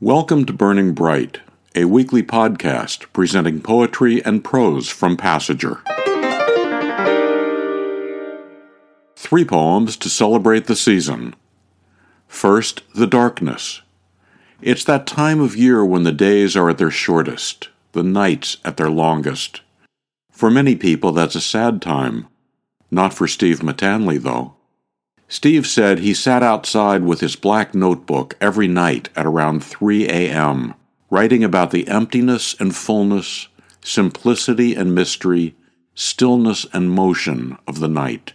Welcome to Burning Bright, a weekly podcast presenting poetry and prose from Passager. Three poems to celebrate the season. First, The Darkness. It's that time of year when the days are at their shortest, the nights at their longest. For many people, that's a sad time. Not for Steve Matanle, though. Steve said he sat outside with his black notebook every night at around 3 a.m., writing about the emptiness and fullness, simplicity and mystery, stillness and motion of the night.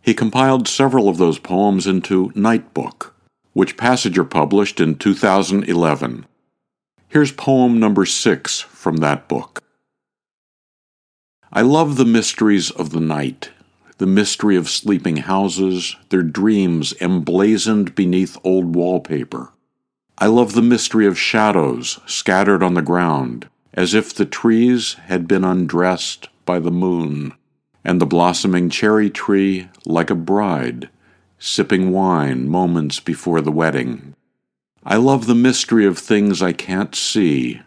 He compiled several of those poems into Night Book, which Passager published in 2011. Here's poem number six from that book. I love the mysteries of the night the mystery of sleeping houses, their dreams emblazoned beneath old wallpaper. I love the mystery of shadows scattered on the ground, as if the trees had been undressed by the moon, and the blossoming cherry tree like a bride, sipping wine moments before the wedding. I love the mystery of things I can't see,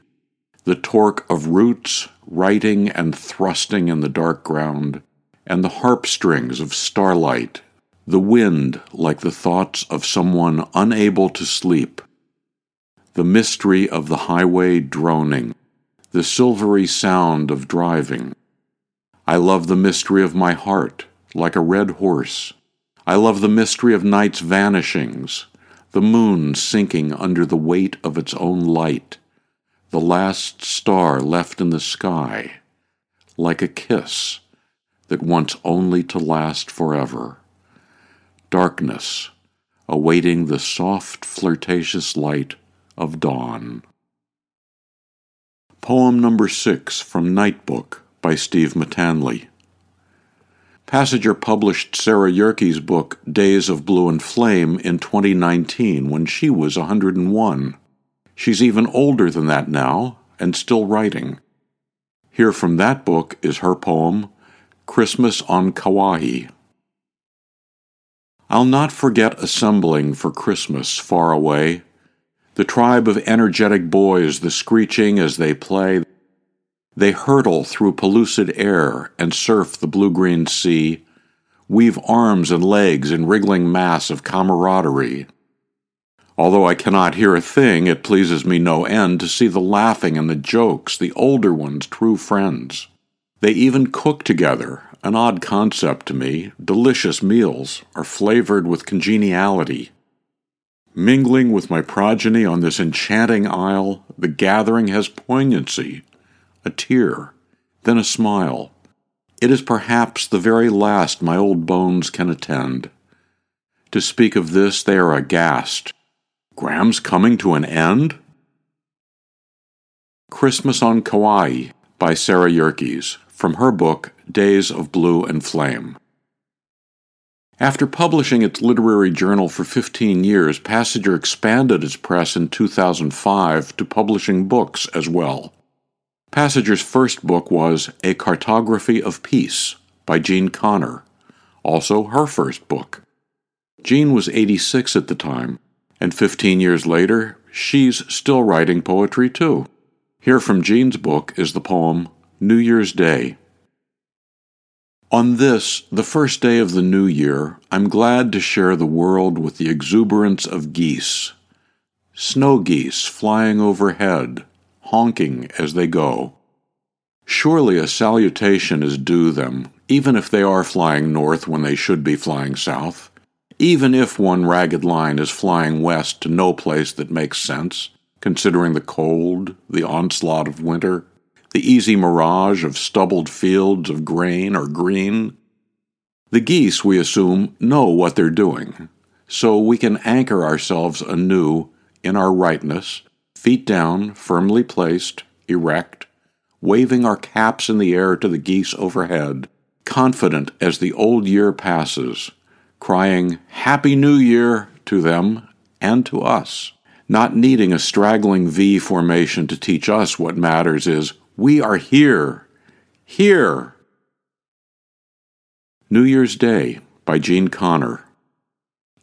the torque of roots writing and thrusting in the dark ground, and the harp strings of starlight, the wind like the thoughts of someone unable to sleep, the mystery of the highway droning, the silvery sound of driving. I love the mystery of my heart, like a red horse. I love the mystery of night's vanishings, the moon sinking under the weight of its own light, the last star left in the sky, like a kiss that wants only to last forever. Darkness, awaiting the soft, flirtatious light of dawn. Poem number six from Nightbook by Steve Matanle. Passager published Sarah Yerkes' book Days of Blue and Flame in 2019 when she was 101. She's even older than that now and still writing. Here from that book is her poem Christmas on Kauai. I'll not forget assembling for Christmas far away, the tribe of energetic boys, the screeching as they play. They hurtle through pellucid air and surf the blue green sea, weave arms and legs in wriggling mass of camaraderie. Although I cannot hear a thing, it pleases me no end to see the laughing and the jokes, the older ones, true friends. They even cook together, an odd concept to me. Delicious meals are flavored with congeniality. Mingling with my progeny on this enchanting isle, the gathering has poignancy, a tear, then a smile. It is perhaps the very last my old bones can attend. To speak of this, they are aghast. Graham's coming to an end? Christmas on Kauai by Sarah Yerkes from her book Days of Blue and Flame. After publishing its literary journal for 15 years, Passager expanded its press in 2005 to publishing books as well. Passager's first book was A Cartography of Peace by Jean Connor, also her first book. Jean was 86 at the time, and 15 years later, she's still writing poetry too. Here from Jean's book is the poem New Year's Day. On this, the first day of the new year, I'm glad to share the world with the exuberance of geese. Snow geese flying overhead, honking as they go. Surely a salutation is due them, even if they are flying north when they should be flying south, even if one ragged line is flying west to no place that makes sense, considering the cold, the onslaught of winter, the easy mirage of stubbled fields of grain or green. The geese, we assume, know what they're doing, so we can anchor ourselves anew in our rightness, feet down, firmly placed, erect, waving our caps in the air to the geese overhead, confident as the old year passes, crying Happy New Year to them and to us, not needing a straggling V formation to teach us what matters is we are here. Here. New Year's Day by Jean Connor.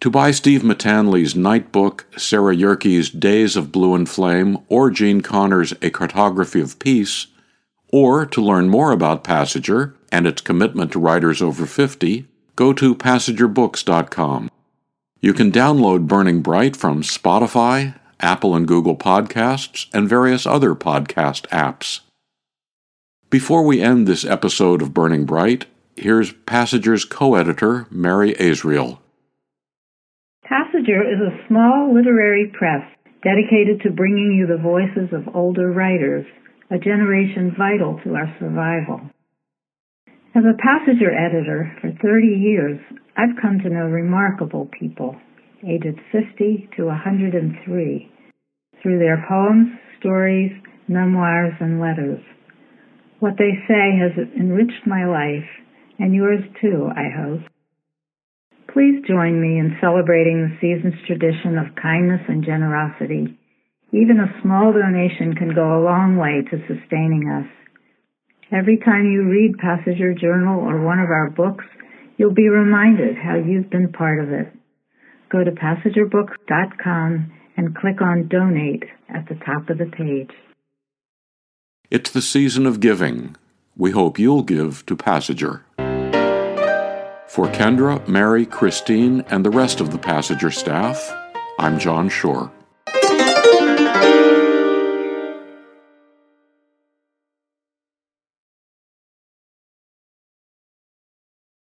To buy Steve Matanle's Night Book, Sarah Yerkes' Days of Blue and Flame, or Jean Connor's A Cartography of Peace, or to learn more about Passager and its commitment to writers over 50, go to passagerbooks.com. You can download Burning Bright from Spotify, Apple and Google Podcasts, and various other podcast apps. Before we end this episode of Burning Bright, here's Passager's co editor, Mary Azrael. Passager is a small literary press dedicated to bringing you the voices of older writers, a generation vital to our survival. As a Passager editor for 30 years, I've come to know remarkable people, aged 50 to 103, through their poems, stories, memoirs, and letters. What they say has enriched my life, and yours too, I hope. Please join me in celebrating the season's tradition of kindness and generosity. Even a small donation can go a long way to sustaining us. Every time you read Passager Journal or one of our books, you'll be reminded how you've been part of it. Go to passagerbooks.com and click on Donate at the top of the page. It's the season of giving. We hope you'll give to Passager. For Kendra, Mary, Christine, and the rest of the Passager staff, I'm John Shore.